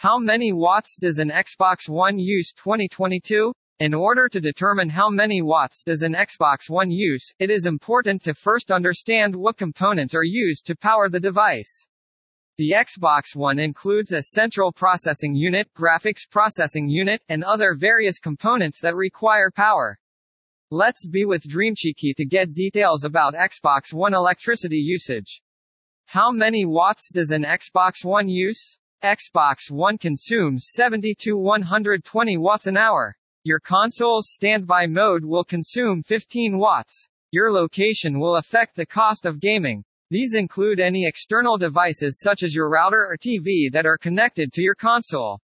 How many watts does an Xbox One use 2022? In order to determine how many watts does an Xbox One use, it is important to first understand what components are used to power the device. The Xbox One includes a central processing unit, graphics processing unit, and other various components that require power. Let's be with Dreamcheeky to get details about Xbox One electricity usage. How many watts does an Xbox One use? Xbox One consumes 70 to 120 watts an hour. Your console's standby mode will consume 15 watts. Your location will affect the cost of gaming. These include any external devices such as your router or TV that are connected to your console.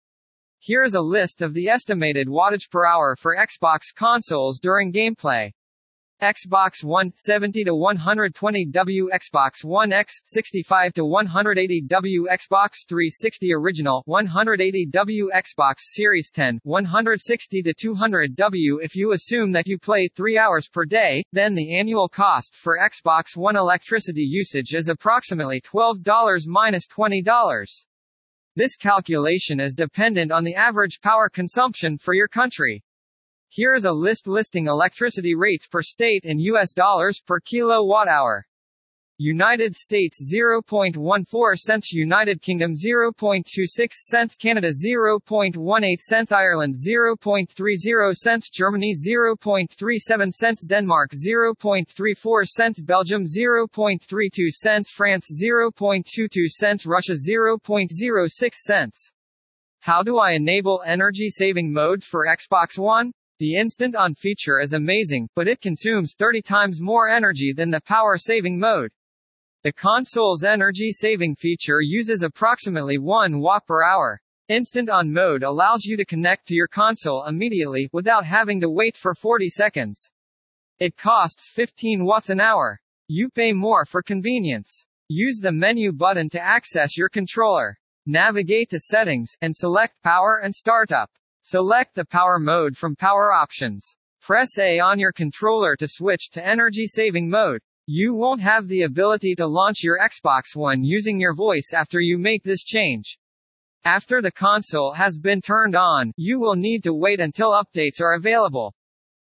Here is a list of the estimated wattage per hour for Xbox consoles during gameplay. Xbox One 70 to 120 W Xbox One X 65 to 180 W Xbox 360 original 180 W Xbox Series 10 160 to 200 W. If you assume that you play 3 hours per day then the annual cost for Xbox One electricity usage is approximately $12 minus $20 This calculation is dependent on the average power consumption for your country here is a list listing electricity rates per state in US dollars per kilowatt hour. United States 0.14 cents. United Kingdom 0.26 cents. Canada 0.18 cents. Ireland 0.30 cents. Germany 0.37 cents. Denmark 0.34 cents. Belgium 0.32 cents. France 0.22 cents. Russia 0.06 cents. How do I enable energy saving mode for Xbox One? The Instant On feature is amazing, but it consumes 30 times more energy than the power saving mode. The console's energy saving feature uses approximately 1 watt per hour. Instant On mode allows you to connect to your console immediately, without having to wait for 40 seconds. It costs 15 watts an hour. You pay more for convenience. Use the menu button to access your controller. Navigate to settings, and select power and startup. Select the power mode from power options. Press A on your controller to switch to energy saving mode. You won't have the ability to launch your Xbox One using your voice after you make this change. After the console has been turned on, you will need to wait until updates are available.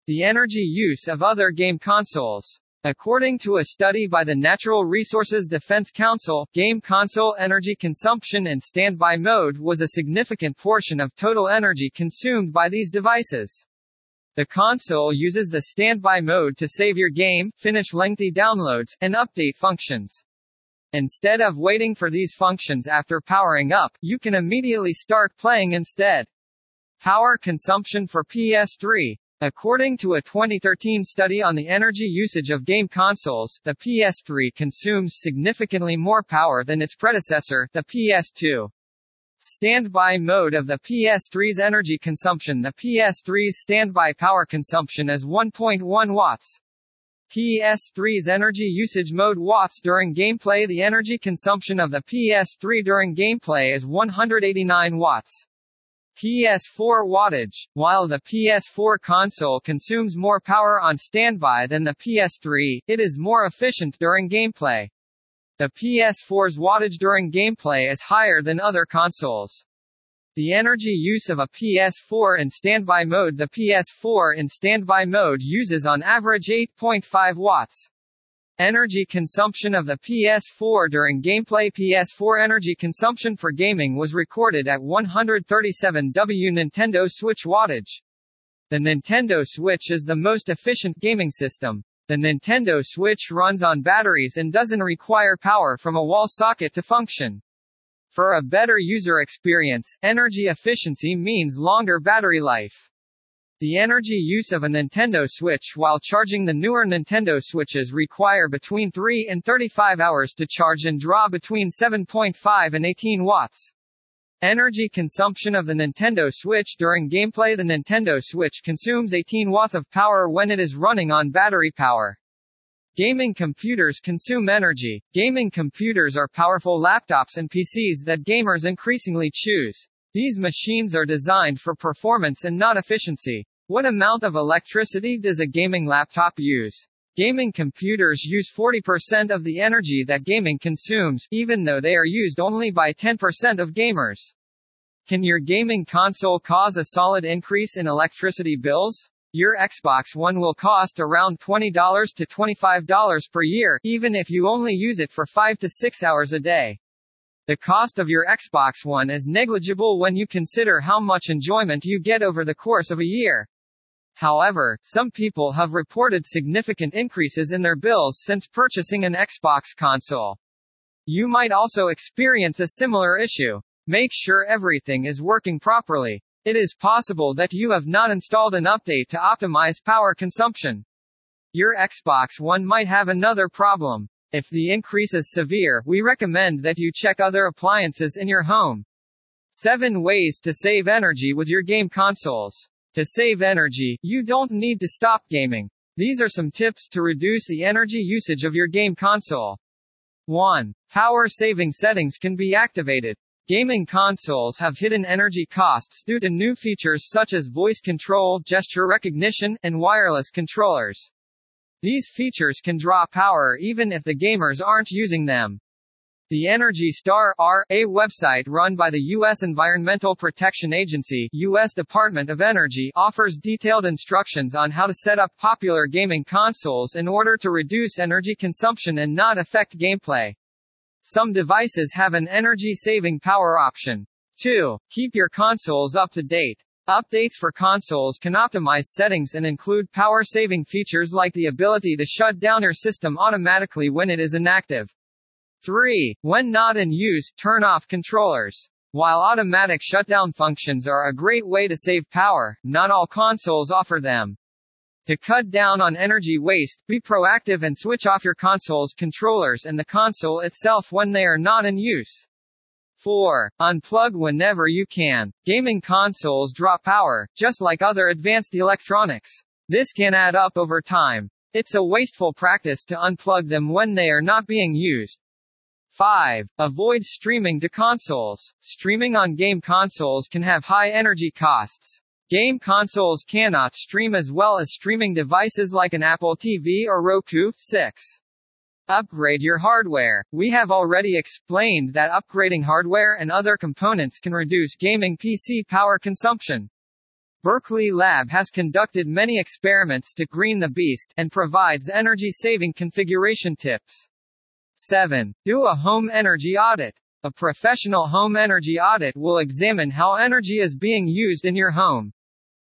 The energy use of other game consoles. According to a study by the Natural Resources Defense Council, game console energy consumption in standby mode was a significant portion of total energy consumed by these devices. The console uses the standby mode to save your game, finish lengthy downloads, and update functions. Instead of waiting for these functions after powering up, you can immediately start playing instead. Power consumption for PS3 According to a 2013 study on the energy usage of game consoles, the PS3 consumes significantly more power than its predecessor, the PS2. Standby mode of the PS3's energy consumption The PS3's standby power consumption is 1.1 watts. PS3's energy usage mode watts during gameplay The energy consumption of the PS3 during gameplay is 189 watts. PS4 wattage. While the PS4 console consumes more power on standby than the PS3, it is more efficient during gameplay. The PS4's wattage during gameplay is higher than other consoles. The energy use of a PS4 in standby mode The PS4 in standby mode uses on average 8.5 watts. Energy consumption of the PS4 during gameplay PS4 energy consumption for gaming was recorded at 137 W Nintendo Switch wattage. The Nintendo Switch is the most efficient gaming system. The Nintendo Switch runs on batteries and doesn't require power from a wall socket to function. For a better user experience, energy efficiency means longer battery life. The energy use of a Nintendo Switch while charging the newer Nintendo Switches require between 3 and 35 hours to charge and draw between 7.5 and 18 watts. Energy consumption of the Nintendo Switch during gameplay The Nintendo Switch consumes 18 watts of power when it is running on battery power. Gaming computers consume energy. Gaming computers are powerful laptops and PCs that gamers increasingly choose. These machines are designed for performance and not efficiency. What amount of electricity does a gaming laptop use? Gaming computers use 40% of the energy that gaming consumes, even though they are used only by 10% of gamers. Can your gaming console cause a solid increase in electricity bills? Your Xbox One will cost around $20 to $25 per year, even if you only use it for 5 to 6 hours a day. The cost of your Xbox One is negligible when you consider how much enjoyment you get over the course of a year. However, some people have reported significant increases in their bills since purchasing an Xbox console. You might also experience a similar issue. Make sure everything is working properly. It is possible that you have not installed an update to optimize power consumption. Your Xbox One might have another problem. If the increase is severe, we recommend that you check other appliances in your home. 7 ways to save energy with your game consoles. To save energy, you don't need to stop gaming. These are some tips to reduce the energy usage of your game console. 1. Power saving settings can be activated. Gaming consoles have hidden energy costs due to new features such as voice control, gesture recognition, and wireless controllers. These features can draw power even if the gamers aren't using them. The Energy Star RA website run by the U.S. Environmental Protection Agency U.S. Department of Energy offers detailed instructions on how to set up popular gaming consoles in order to reduce energy consumption and not affect gameplay. Some devices have an energy-saving power option. 2. Keep your consoles up to date. Updates for consoles can optimize settings and include power-saving features like the ability to shut down your system automatically when it is inactive. 3. When not in use, turn off controllers. While automatic shutdown functions are a great way to save power, not all consoles offer them. To cut down on energy waste, be proactive and switch off your console's controllers and the console itself when they are not in use. 4. Unplug whenever you can. Gaming consoles draw power, just like other advanced electronics. This can add up over time. It's a wasteful practice to unplug them when they are not being used. 5. Avoid streaming to consoles. Streaming on game consoles can have high energy costs. Game consoles cannot stream as well as streaming devices like an Apple TV or Roku. 6. Upgrade your hardware. We have already explained that upgrading hardware and other components can reduce gaming PC power consumption. Berkeley Lab has conducted many experiments to green the beast and provides energy saving configuration tips. 7. Do a home energy audit. A professional home energy audit will examine how energy is being used in your home.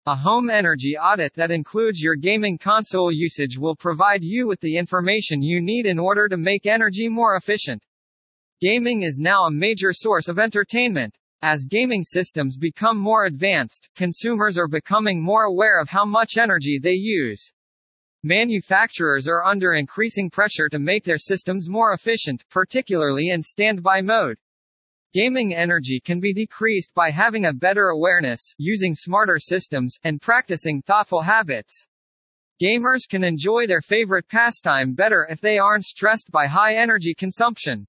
A home energy audit that includes your gaming console usage will provide you with the information you need in order to make energy more efficient. Gaming is now a major source of entertainment. As gaming systems become more advanced, consumers are becoming more aware of how much energy they use. Manufacturers are under increasing pressure to make their systems more efficient, particularly in standby mode. Gaming energy can be decreased by having a better awareness, using smarter systems, and practicing thoughtful habits. Gamers can enjoy their favorite pastime better if they aren't stressed by high energy consumption.